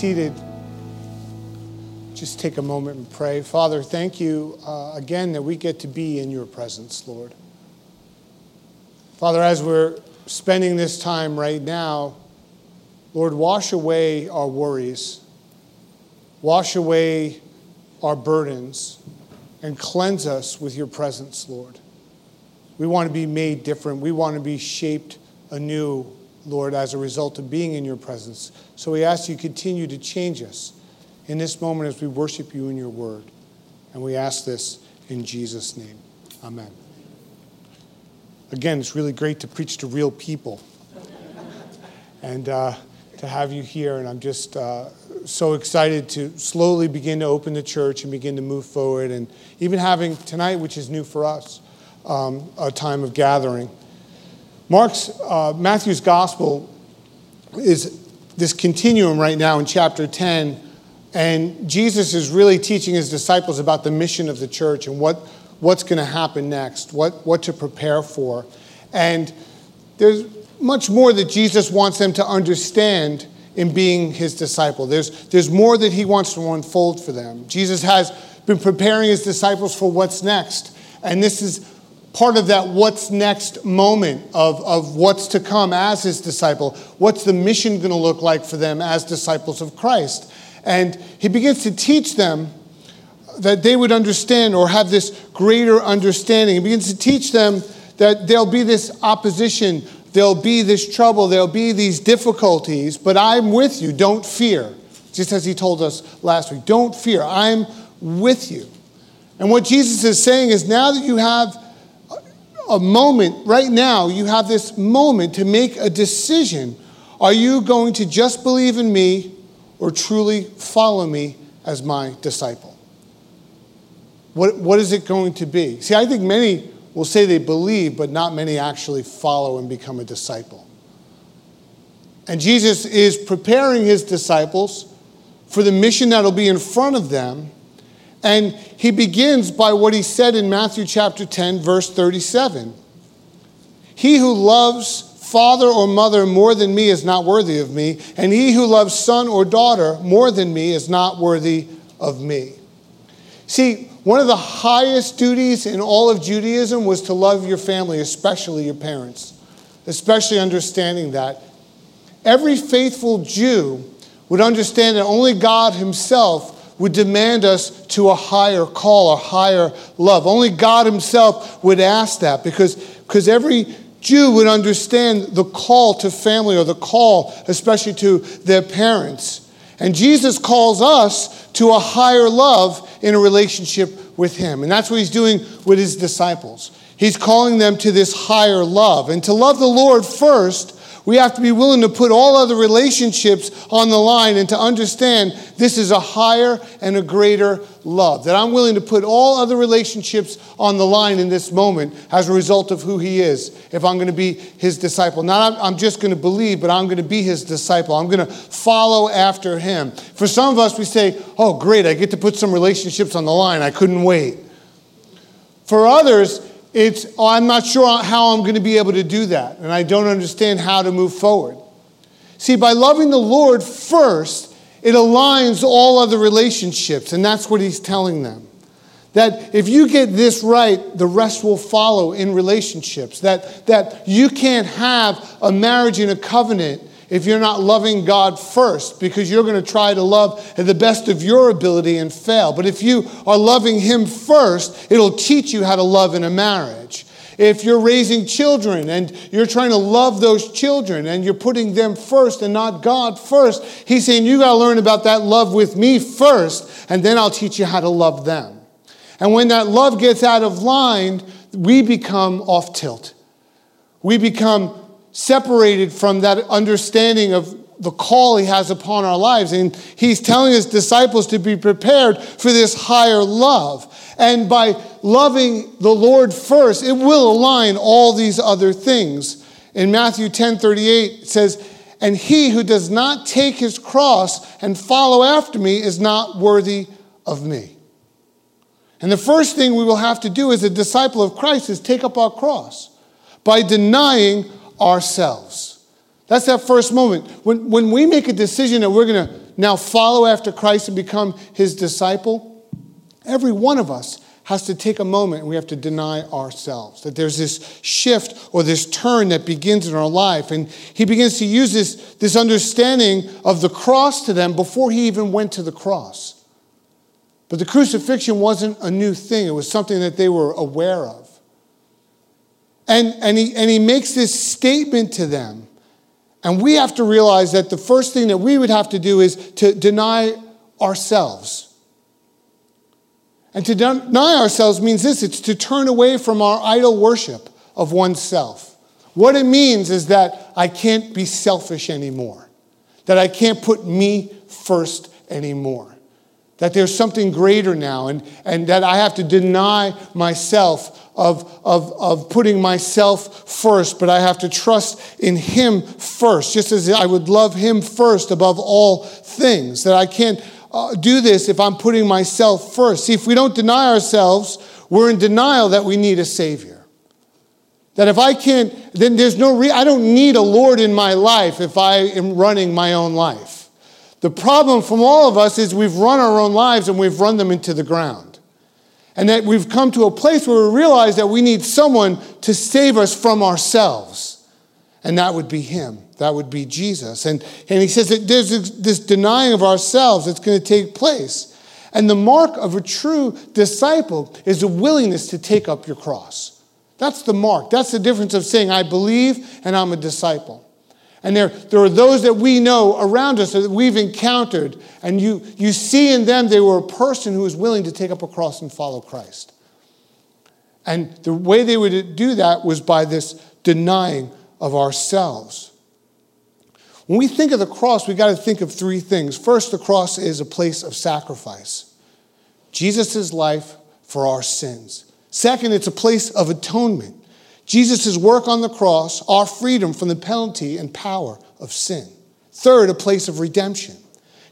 seated, just take a moment and pray. Father, thank you uh, again that we get to be in your presence, Lord. Father, as we're spending this time right now, Lord, wash away our worries, wash away our burdens, and cleanse us with your presence, Lord. We want to be made different. We want to be shaped anew, Lord, as a result of being in your presence. So we ask you continue to change us in this moment as we worship you in your word. And we ask this in Jesus' name. Amen. Again, it's really great to preach to real people and uh, to have you here. And I'm just uh, so excited to slowly begin to open the church and begin to move forward. And even having tonight, which is new for us, um, a time of gathering. Mark's, uh, Matthew's gospel is this continuum right now in chapter 10. And Jesus is really teaching his disciples about the mission of the church and what, what's going to happen next, what, what to prepare for. And there's much more that Jesus wants them to understand in being his disciple. There's, there's more that he wants to unfold for them. Jesus has been preparing his disciples for what's next. And this is part of that what's next moment of, of what's to come as his disciple. What's the mission going to look like for them as disciples of Christ? And he begins to teach them that they would understand or have this greater understanding. He begins to teach them that there'll be this opposition, there'll be this trouble, there'll be these difficulties, but I'm with you. Don't fear. Just as he told us last week, don't fear. I'm with you. And what Jesus is saying is now that you have a moment, right now, you have this moment to make a decision. Are you going to just believe in me or truly follow me as my disciple? What, what is it going to be? See, I think many will say they believe, but not many actually follow and become a disciple. And Jesus is preparing his disciples for the mission that'll be in front of them and he begins by what he said in Matthew chapter 10, verse 37. He who loves father or mother more than me is not worthy of me, and he who loves son or daughter more than me is not worthy of me. See, one of the highest duties in all of Judaism was to love your family, especially your parents, especially understanding that. Every faithful Jew would understand that only God Himself would demand us to a higher call, a higher love. Only God Himself would ask that because, because every Jew would understand the call to family or the call, especially to their parents. And Jesus calls us to a higher love in a relationship with Him. And that's what He's doing with His disciples. He's calling them to this higher love. And to love the Lord first we have to be willing to put all other relationships on the line and to understand this is a higher and a greater love. That I'm willing to put all other relationships on the line in this moment as a result of who He is, if I'm going to be His disciple. Not I'm just going to believe, but I'm going to be His disciple. I'm going to follow after Him. For some of us, we say, oh, great, I get to put some relationships on the line. I couldn't wait. For others, it's, oh, I'm not sure how I'm going to be able to do that, and I don't understand how to move forward. See, by loving the Lord first, it aligns all other relationships, and that's what he's telling them. That if you get this right, the rest will follow in relationships. That, that you can't have a marriage and a covenant if you're not loving God first, because you're going to try to love at the best of your ability and fail. But if you are loving Him first, it'll teach you how to love in a marriage. If you're raising children and you're trying to love those children and you're putting them first and not God first, He's saying, You got to learn about that love with me first, and then I'll teach you how to love them. And when that love gets out of line, we become off tilt. We become separated from that understanding of the call he has upon our lives. And he's telling his disciples to be prepared for this higher love. And by loving the Lord first, it will align all these other things. In Matthew 10 38, it says, And he who does not take his cross and follow after me is not worthy of me. And the first thing we will have to do as a disciple of Christ is take up our cross by denying ourselves. That's that first moment. When, when we make a decision that we're going to now follow after Christ and become his disciple, every one of us has to take a moment and we have to deny ourselves. That there's this shift or this turn that begins in our life. And he begins to use this, this understanding of the cross to them before he even went to the cross. But the crucifixion wasn't a new thing, it was something that they were aware of. And, and, he, and he makes this statement to them. And we have to realize that the first thing that we would have to do is to deny ourselves. And to deny ourselves means this it's to turn away from our idol worship of oneself. What it means is that I can't be selfish anymore, that I can't put me first anymore, that there's something greater now, and, and that I have to deny myself of, of, of putting myself first, but I have to trust in Him first, just as I would love Him first above all things, that I can't uh, do this if I'm putting myself first. See, if we don't deny ourselves, we're in denial that we need a Savior. That if I can't, then there's no re- I don't need a Lord in my life if I am running my own life. The problem from all of us is we've run our own lives and we've run them into the ground. And that we've come to a place where we realize that we need someone to save us from ourselves. And that would be Him. That would be Jesus. And, and he says that there's this denying of ourselves that's going to take place. And the mark of a true disciple is a willingness to take up your cross. That's the mark. That's the difference of saying, I believe and I'm a disciple. And there, there are those that we know around us that we've encountered, and you, you see in them they were a person who was willing to take up a cross and follow Christ. And the way they would do that was by this denying of ourselves. When we think of the cross, we've got to think of three things. First, the cross is a place of sacrifice. Jesus' life for our sins. Second, it's a place of atonement. Jesus' work on the cross, our freedom from the penalty and power of sin. Third, a place of redemption.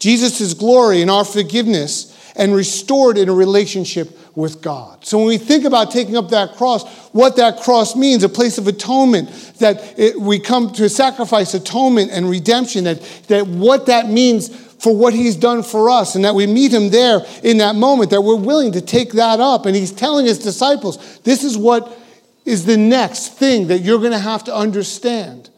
Jesus' glory and our forgiveness and restored in a relationship with God. So when we think about taking up that cross, what that cross means, a place of atonement, that it, we come to sacrifice atonement and redemption, that, that what that means for what he's done for us, and that we meet him there in that moment, that we're willing to take that up. And he's telling his disciples, this is what is the next thing that you're going to have to understand.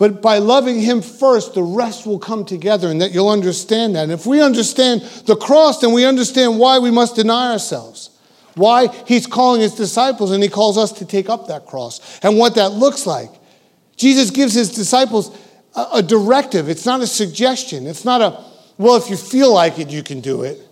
But by loving Him first, the rest will come together and that you'll understand that. And if we understand the cross, then we understand why we must deny ourselves, why He's calling His disciples and He calls us to take up that cross and what that looks like. Jesus gives His disciples a, a directive, it's not a suggestion, it's not a, well, if you feel like it, you can do it.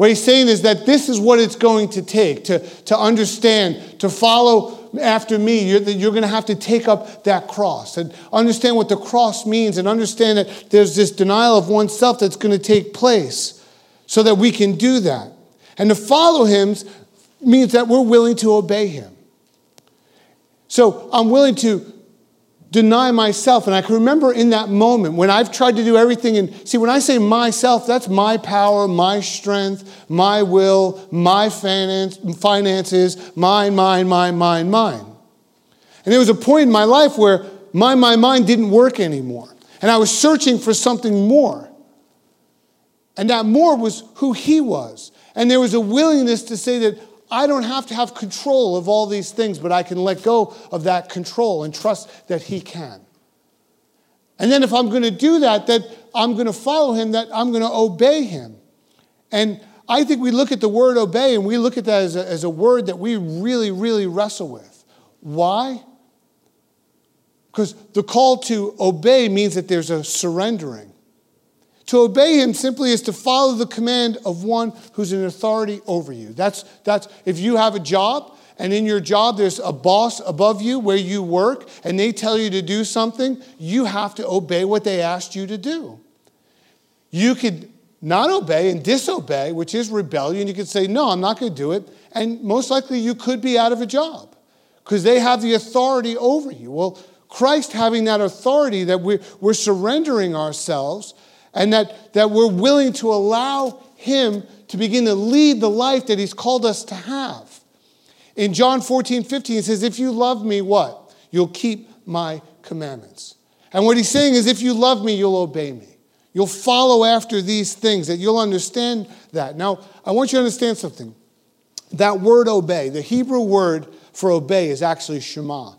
What he's saying is that this is what it's going to take to, to understand, to follow after me, you're, you're going to have to take up that cross and understand what the cross means and understand that there's this denial of oneself that's going to take place so that we can do that. And to follow him means that we're willing to obey him. So I'm willing to deny myself. And I can remember in that moment when I've tried to do everything. And see, when I say myself, that's my power, my strength, my will, my finance, finances, mine, mine, mine, mine, mine. And there was a point in my life where my, my mind didn't work anymore. And I was searching for something more. And that more was who he was. And there was a willingness to say that I don't have to have control of all these things, but I can let go of that control and trust that He can. And then if I'm going to do that, that I'm going to follow Him, that I'm going to obey Him. And I think we look at the word obey and we look at that as a, as a word that we really, really wrestle with. Why? Because the call to obey means that there's a surrendering. To obey him simply is to follow the command of one who's in authority over you. That's, that's if you have a job and in your job there's a boss above you where you work and they tell you to do something, you have to obey what they asked you to do. You could not obey and disobey, which is rebellion. You could say, No, I'm not going to do it. And most likely you could be out of a job because they have the authority over you. Well, Christ having that authority that we're, we're surrendering ourselves and that, that we're willing to allow Him to begin to lead the life that He's called us to have. In John 14, 15, it says, If you love me, what? You'll keep my commandments. And what He's saying is, if you love me, you'll obey me. You'll follow after these things, that you'll understand that. Now, I want you to understand something. That word obey, the Hebrew word for obey is actually Shema.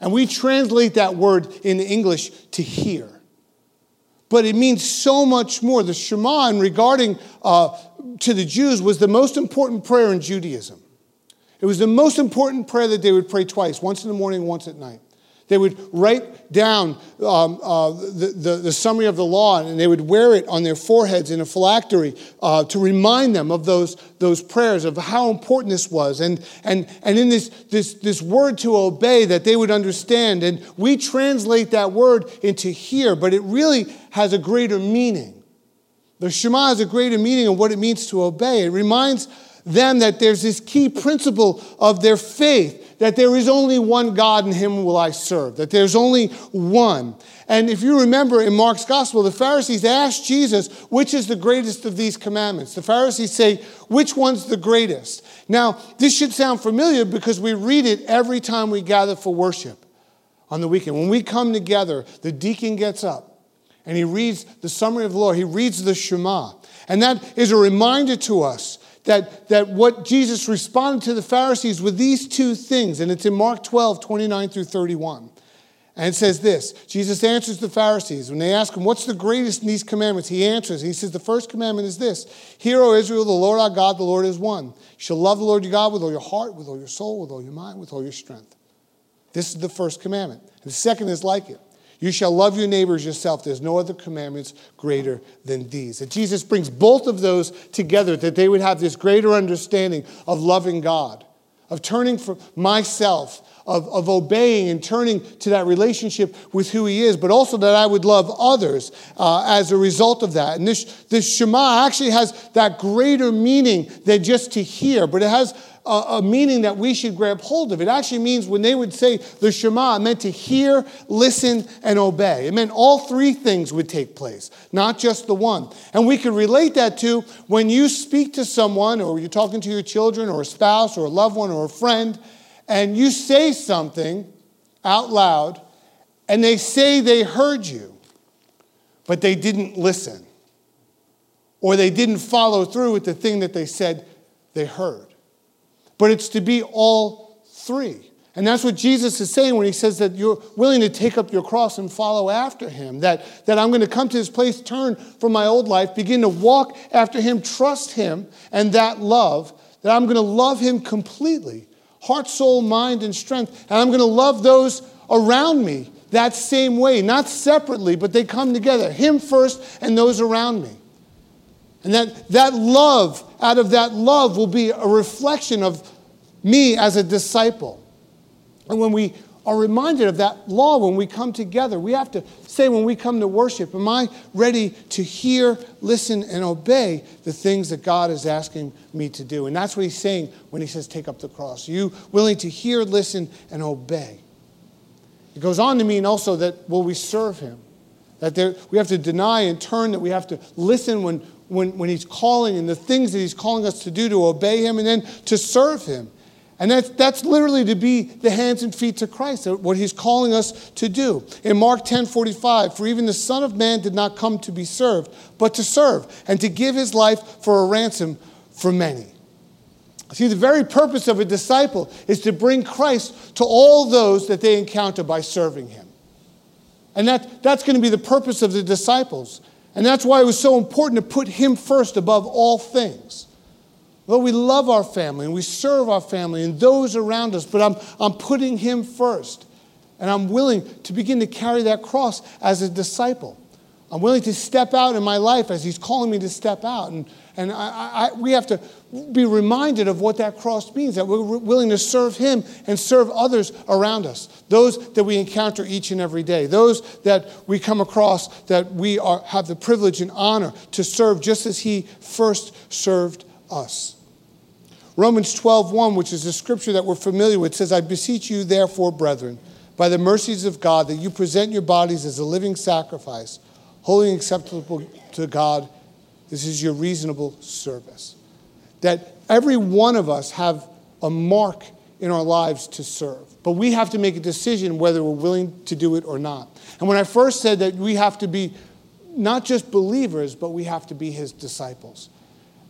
And we translate that word in English to hear. But it means so much more. The Shema, in regarding uh, to the Jews, was the most important prayer in Judaism. It was the most important prayer that they would pray twice, once in the morning, once at night. They would write down um, uh, the, the, the, summary of the law and they would wear it on their foreheads in a phylactery uh, to remind them of those, those prayers, of how important this was. And, and, and in this, this, this word to obey that they would understand. And we translate that word into hear, but it really has a greater meaning. The Shema has a greater meaning of what it means to obey. It reminds them that there's this key principle of their faith that there is only one God and him will I serve, that there's only one. And if you remember in Mark's gospel, the Pharisees asked Jesus, which is the greatest of these commandments? The Pharisees say, which one's the greatest? Now, this should sound familiar because we read it every time we gather for worship on the weekend. When we come together, the deacon gets up and he reads the summary of the law, he reads the Shema. And that is a reminder to us that, that what Jesus responded to the Pharisees with these two things, and it's in Mark 12, 29 through 31. And it says this Jesus answers the Pharisees. When they ask him, What's the greatest in these commandments? He answers. He says, The first commandment is this Hear, O Israel, the Lord our God, the Lord is one. You shall love the Lord your God with all your heart, with all your soul, with all your mind, with all your strength. This is the first commandment. And the second is like it you shall love your neighbors yourself. There's no other commandments greater than these. That Jesus brings both of those together, that they would have this greater understanding of loving God, of turning from myself, of, of obeying and turning to that relationship with who He is, but also that I would love others uh, as a result of that. And this, this Shema actually has that greater meaning than just to hear, but it has a, a, meaning that we should grab hold of. It actually means when they would say the Shema, it meant to hear, listen, and obey. It meant all three things would take place, not just the one. And we could relate that to when you speak to someone, or you're talking to your children, or a spouse, or a loved one, or a friend, and you say something out loud, and they say they heard you, but they didn't listen, or they didn't follow through with the thing that they said they heard but it's to be all three. And that's what Jesus is saying when he says that you're willing to take up your cross and follow after him. That, that I'm going to come to this place, turn from my old life, begin to walk after him, trust him, and that love, that I'm going to love him completely heart, soul, mind, and strength. And I'm going to love those around me that same way, not separately, but they come together. Him first and those around me. And that, that love, out of that love, will be a reflection of me as a disciple. And when we are reminded of that law when we come together, we have to say when we come to worship, Am I ready to hear, listen, and obey the things that God is asking me to do? And that's what he's saying when he says, Take up the cross. Are you willing to hear, listen, and obey? It goes on to mean also that will we serve him? That there, we have to deny and turn, that we have to listen when, when, when He's calling and the things that He's calling us to do to obey Him and then to serve Him. And that's, that's literally to be the hands and feet to Christ, uh, what He's calling us to do. In Mark 10 45, for even the Son of Man did not come to be served, but to serve and to give His life for a ransom for many. See, the very purpose of a disciple is to bring Christ to all those that they encounter by serving Him. And that, that's going to be the purpose of the disciples. And that's why it was so important to put Him first above all things. Well, we love our family and we serve our family and those around us, but I'm, I'm putting Him first. And I'm willing to begin to carry that cross as a disciple. I'm willing to step out in my life as He's calling me to step out. And, and I, I, we have to be reminded of what that cross means that we're willing to serve Him and serve others around us, those that we encounter each and every day, those that we come across that we are, have the privilege and honor to serve just as He first served us. Romans 12:1, which is a scripture that we're familiar with, says, I beseech you, therefore, brethren, by the mercies of God, that you present your bodies as a living sacrifice, holy and acceptable to God. This is your reasonable service that every one of us have a mark in our lives to serve. But we have to make a decision whether we're willing to do it or not. And when I first said that we have to be not just believers, but we have to be his disciples.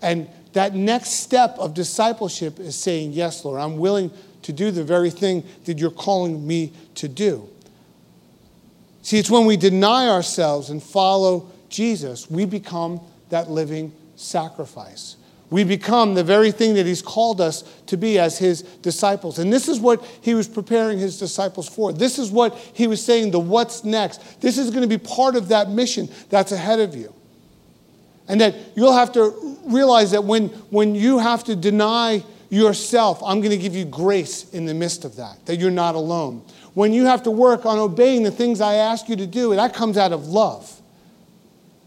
And that next step of discipleship is saying, Yes, Lord, I'm willing to do the very thing that you're calling me to do. See, it's when we deny ourselves and follow Jesus, we become that living sacrifice. We become the very thing that he's called us to be as his disciples. And this is what he was preparing his disciples for. This is what he was saying the what's next. This is going to be part of that mission that's ahead of you. And that you'll have to realize that when, when you have to deny yourself, I'm going to give you grace in the midst of that, that you're not alone. When you have to work on obeying the things I ask you to do, that comes out of love.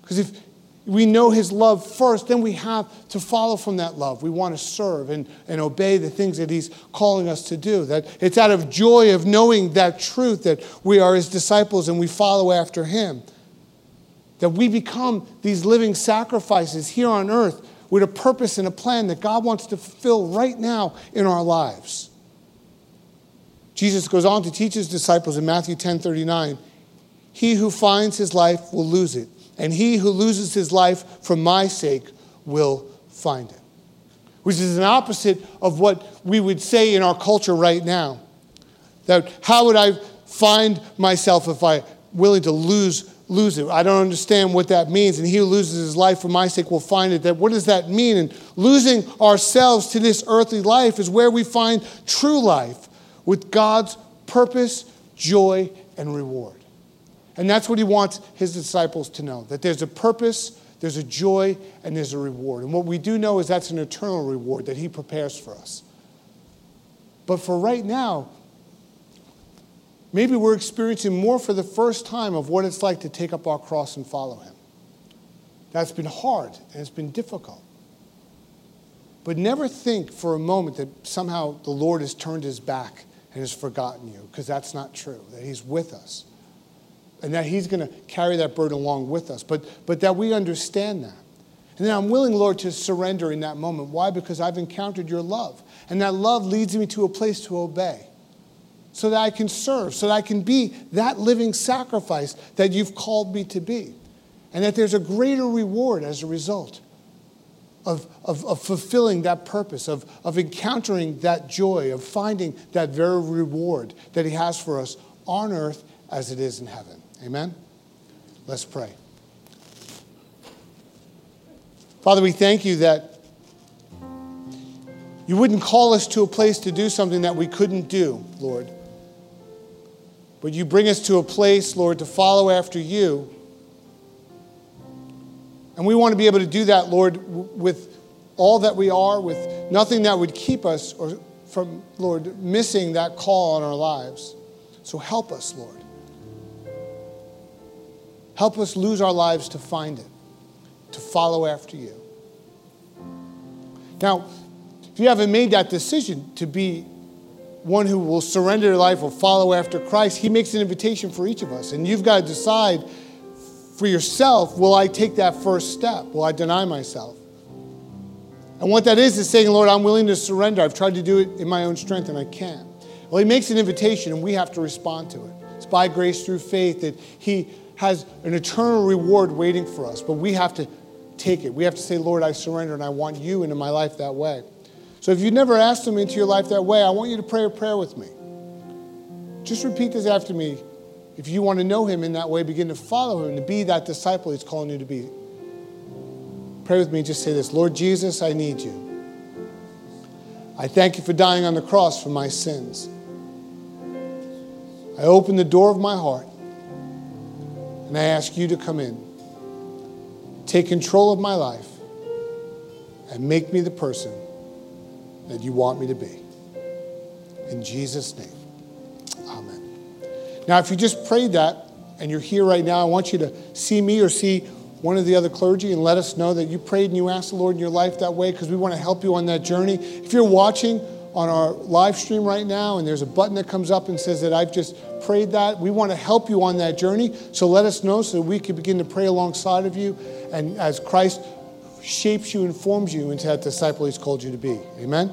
Because if, we know his love first, then we have to follow from that love. We want to serve and, and obey the things that he's calling us to do. That it's out of joy of knowing that truth that we are his disciples and we follow after him. That we become these living sacrifices here on earth with a purpose and a plan that God wants to fulfill right now in our lives. Jesus goes on to teach his disciples in Matthew 10 39, He who finds his life will lose it and he who loses his life for my sake will find it. Which is an opposite of what we would say in our culture right now. That how would I find myself if I willing to lose lose it? I don't understand what that means. And he who loses his life for my sake will find it. That what does that mean? And losing ourselves to this earthly life is where we find true life with God's purpose, joy, and reward. And that's what he wants his disciples to know that there's a purpose, there's a joy, and there's a reward. And what we do know is that's an eternal reward that he prepares for us. But for right now, maybe we're experiencing more for the first time of what it's like to take up our cross and follow him. That's been hard and it's been difficult. But never think for a moment that somehow the Lord has turned his back and has forgotten you, because that's not true, that he's with us and that He's going to carry that burden along with us, but, but that we understand that. And then I'm willing, Lord, to surrender in that moment. Why? Because I've encountered your love. And that love leads me to a place to obey so that I can serve, so that I can be that living sacrifice that you've called me to be. And that there's a greater reward as a result of, of, of, fulfilling that purpose, of, of encountering that joy, of finding that very reward that He has for us on earth as it is in heaven. Amen? Let's pray. Father, we thank you that you wouldn't call us to a place to do something that we couldn't do, Lord. But you bring us to a place, Lord, to follow after you. And we want to be able to do that, Lord, with all that we are, with nothing that would keep us or from, Lord, missing that call on our lives. So help us, Lord. Help us lose our lives to find it, to follow after you. Now, if you haven't made that decision to be one who will surrender their life or follow after Christ, He makes an invitation for each of us. And you've got to decide for yourself will I take that first step? Will I deny myself? And what that is is saying, Lord, I'm willing to surrender. I've tried to do it in my own strength and I can't. Well, He makes an invitation and we have to respond to it. It's by grace through faith that He has an eternal reward waiting for us, but we have to take it. We have to say, Lord, I surrender and I want you into my life that way. So if you've never asked Him into your life that way, I want you to pray a prayer with me. Just repeat this after me. If you want to know Him in that way, begin to follow Him, to be that disciple He's calling you to be. Pray with me. Just say this Lord Jesus, I need you. I thank you for dying on the cross for my sins. I open the door of my heart and I ask you to come in, take control of my life, and make me the person that you want me to be. In Jesus' name. Now, if you just prayed that and you're here right now, I want you to see me or see one of the other clergy and let us know that you prayed and you asked the Lord in your life that way because we want to help you on that journey. If you're watching, on our live stream right now, and there's a button that comes up and says that I've just prayed that. We want to help you on that journey. So let us know so that we can begin to pray alongside of you. And as Christ shapes you and forms you into that disciple he's called you to be. Amen?